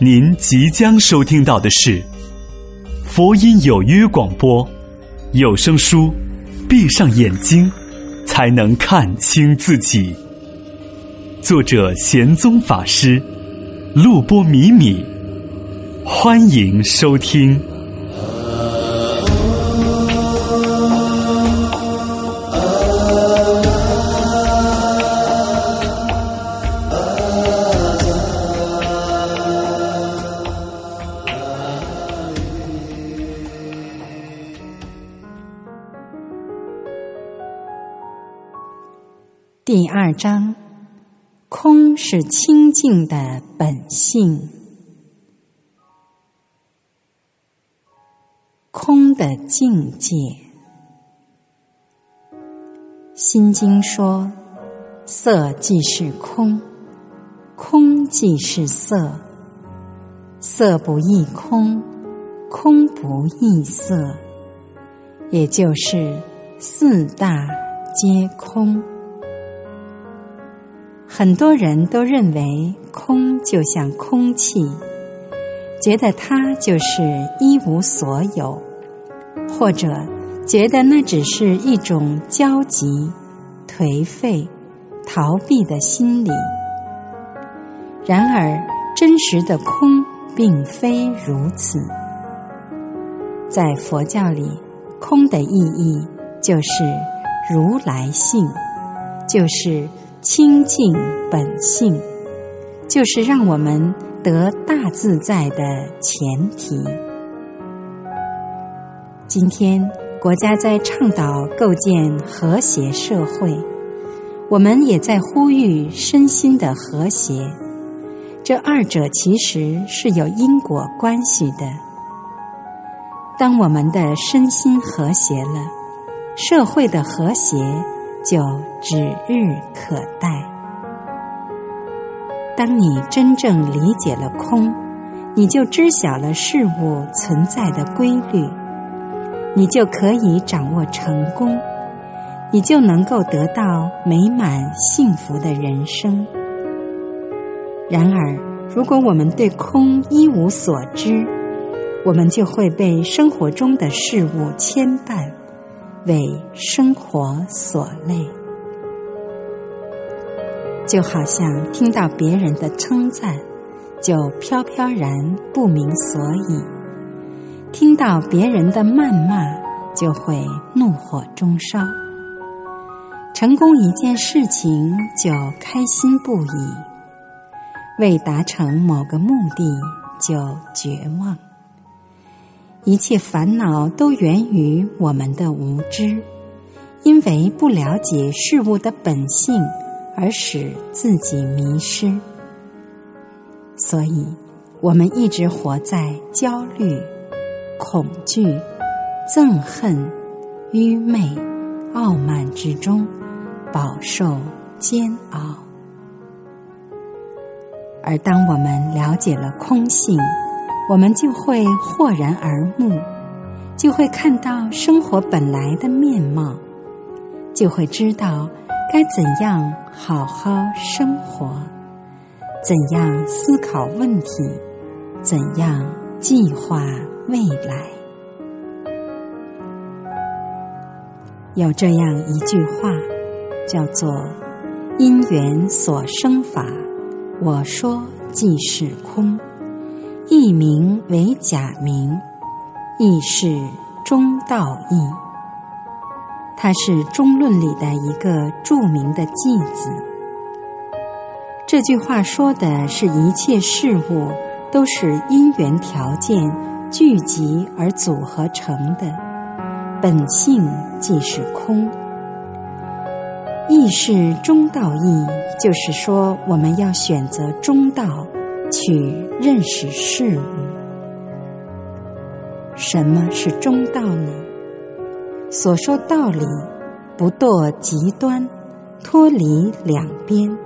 您即将收听到的是佛音有约广播有声书《闭上眼睛才能看清自己》，作者贤宗法师，录播米米，欢迎收听。第二章，空是清净的本性，空的境界。心经说：色即是空，空即是色，色不异空，空不异色，也就是四大皆空。很多人都认为空就像空气，觉得它就是一无所有，或者觉得那只是一种焦急、颓废、逃避的心理。然而，真实的空并非如此。在佛教里，空的意义就是如来性，就是。清净本性，就是让我们得大自在的前提。今天国家在倡导构建和谐社会，我们也在呼吁身心的和谐。这二者其实是有因果关系的。当我们的身心和谐了，社会的和谐。就指日可待。当你真正理解了空，你就知晓了事物存在的规律，你就可以掌握成功，你就能够得到美满幸福的人生。然而，如果我们对空一无所知，我们就会被生活中的事物牵绊。为生活所累，就好像听到别人的称赞，就飘飘然不明所以；听到别人的谩骂，就会怒火中烧；成功一件事情，就开心不已；未达成某个目的，就绝望。一切烦恼都源于我们的无知，因为不了解事物的本性而使自己迷失。所以，我们一直活在焦虑、恐惧、憎恨、愚昧、傲慢之中，饱受煎熬。而当我们了解了空性，我们就会豁然而目，就会看到生活本来的面貌，就会知道该怎样好好生活，怎样思考问题，怎样计划未来。有这样一句话，叫做“因缘所生法，我说即是空”。一名为假名，亦是中道义。它是中论里的一个著名的句子。这句话说的是一切事物都是因缘条件聚集而组合成的，本性即是空。亦是中道义，就是说我们要选择中道。去认识事物。什么是中道呢？所说道理，不堕极端，脱离两边，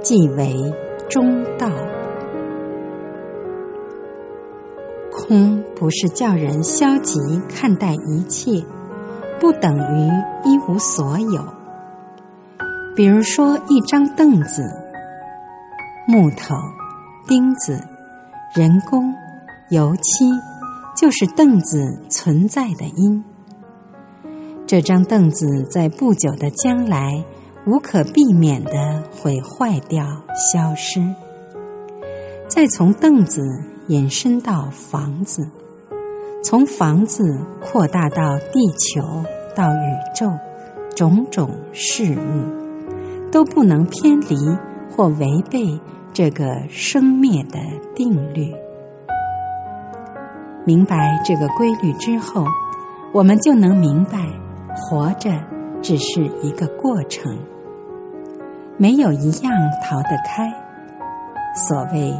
即为中道。空不是叫人消极看待一切，不等于一无所有。比如说，一张凳子，木头。钉子、人工、油漆，就是凳子存在的因。这张凳子在不久的将来，无可避免的会坏掉、消失。再从凳子延伸到房子，从房子扩大到地球、到宇宙，种种事物都不能偏离或违背这个生灭的定律。明白这个规律之后，我们就能明白，活着只是一个过程，没有一样逃得开。所谓。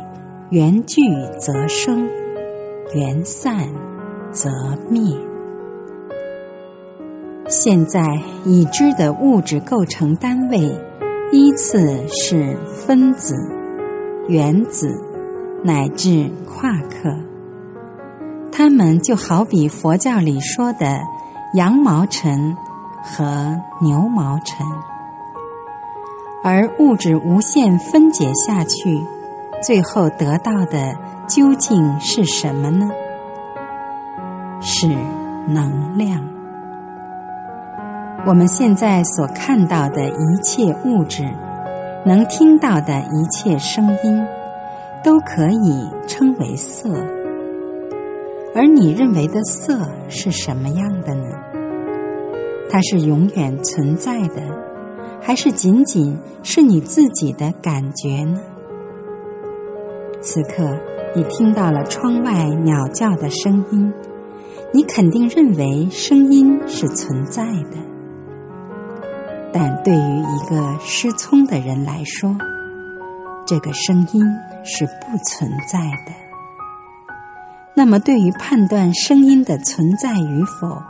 缘聚则生，缘散则灭。现在已知的物质构成单位，依次是分子、原子乃至夸克。它们就好比佛教里说的羊毛尘和牛毛尘，而物质无限分解下去。最后得到的究竟是什么呢？是能量。我们现在所看到的一切物质，能听到的一切声音，都可以称为色。而你认为的色是什么样的呢？它是永远存在的，还是仅仅是你自己的感觉呢？此刻，你听到了窗外鸟叫的声音，你肯定认为声音是存在的。但对于一个失聪的人来说，这个声音是不存在的。那么，对于判断声音的存在与否，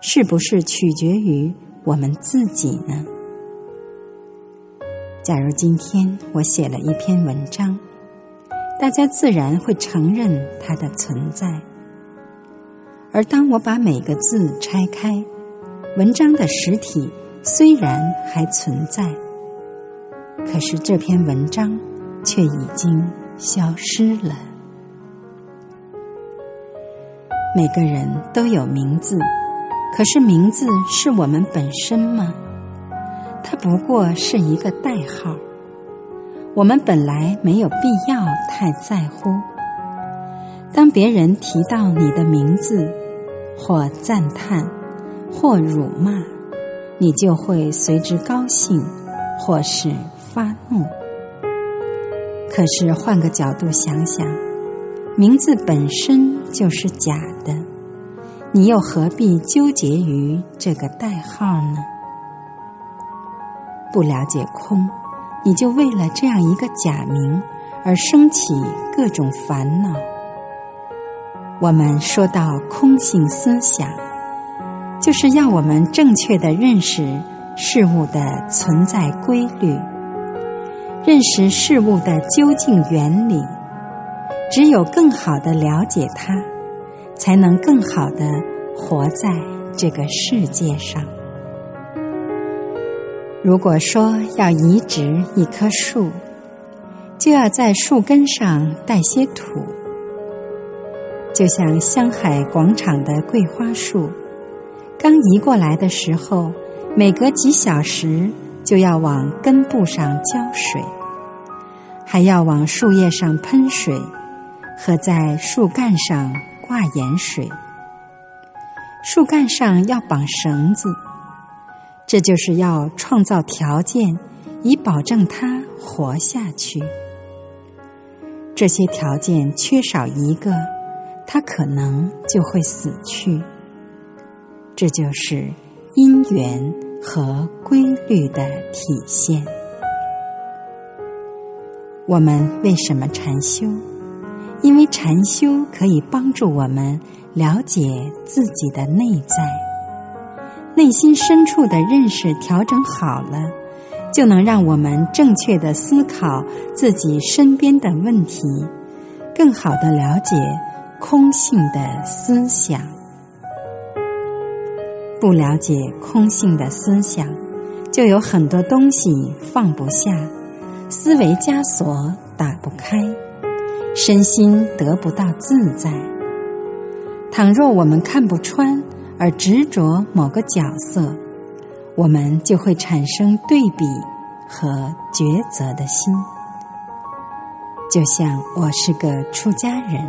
是不是取决于我们自己呢？假如今天我写了一篇文章。大家自然会承认它的存在，而当我把每个字拆开，文章的实体虽然还存在，可是这篇文章却已经消失了。每个人都有名字，可是名字是我们本身吗？它不过是一个代号。我们本来没有必要太在乎。当别人提到你的名字，或赞叹，或辱骂，你就会随之高兴，或是发怒。可是换个角度想想，名字本身就是假的，你又何必纠结于这个代号呢？不了解空。你就为了这样一个假名而升起各种烦恼。我们说到空性思想，就是要我们正确的认识事物的存在规律，认识事物的究竟原理。只有更好的了解它，才能更好的活在这个世界上。如果说要移植一棵树，就要在树根上带些土，就像香海广场的桂花树，刚移过来的时候，每隔几小时就要往根部上浇水，还要往树叶上喷水，和在树干上挂盐水，树干上要绑绳子。这就是要创造条件，以保证它活下去。这些条件缺少一个，它可能就会死去。这就是因缘和规律的体现。我们为什么禅修？因为禅修可以帮助我们了解自己的内在。内心深处的认识调整好了，就能让我们正确的思考自己身边的问题，更好的了解空性的思想。不了解空性的思想，就有很多东西放不下，思维枷锁打不开，身心得不到自在。倘若我们看不穿而执着某个角色，我们就会产生对比和抉择的心。就像我是个出家人，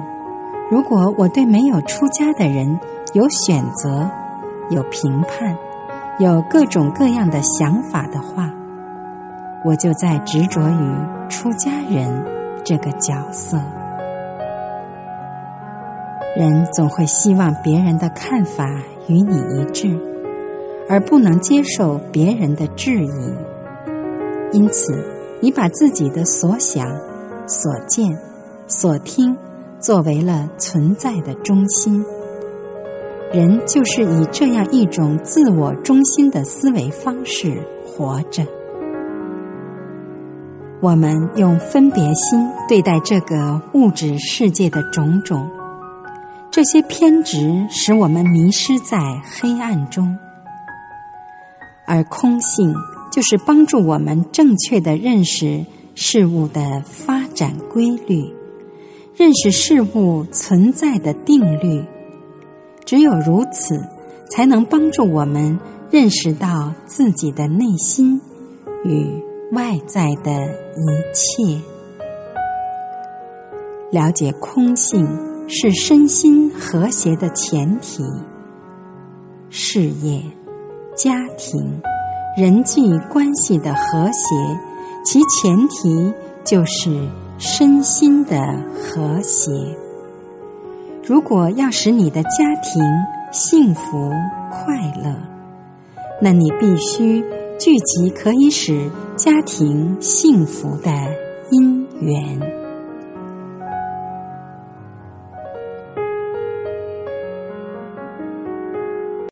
如果我对没有出家的人有选择、有评判、有各种各样的想法的话，我就在执着于出家人这个角色。人总会希望别人的看法与你一致，而不能接受别人的质疑。因此，你把自己的所想、所见、所听作为了存在的中心。人就是以这样一种自我中心的思维方式活着。我们用分别心对待这个物质世界的种种。这些偏执使我们迷失在黑暗中，而空性就是帮助我们正确的认识事物的发展规律，认识事物存在的定律。只有如此，才能帮助我们认识到自己的内心与外在的一切，了解空性。是身心和谐的前提。事业、家庭、人际关系的和谐，其前提就是身心的和谐。如果要使你的家庭幸福快乐，那你必须聚集可以使家庭幸福的因缘。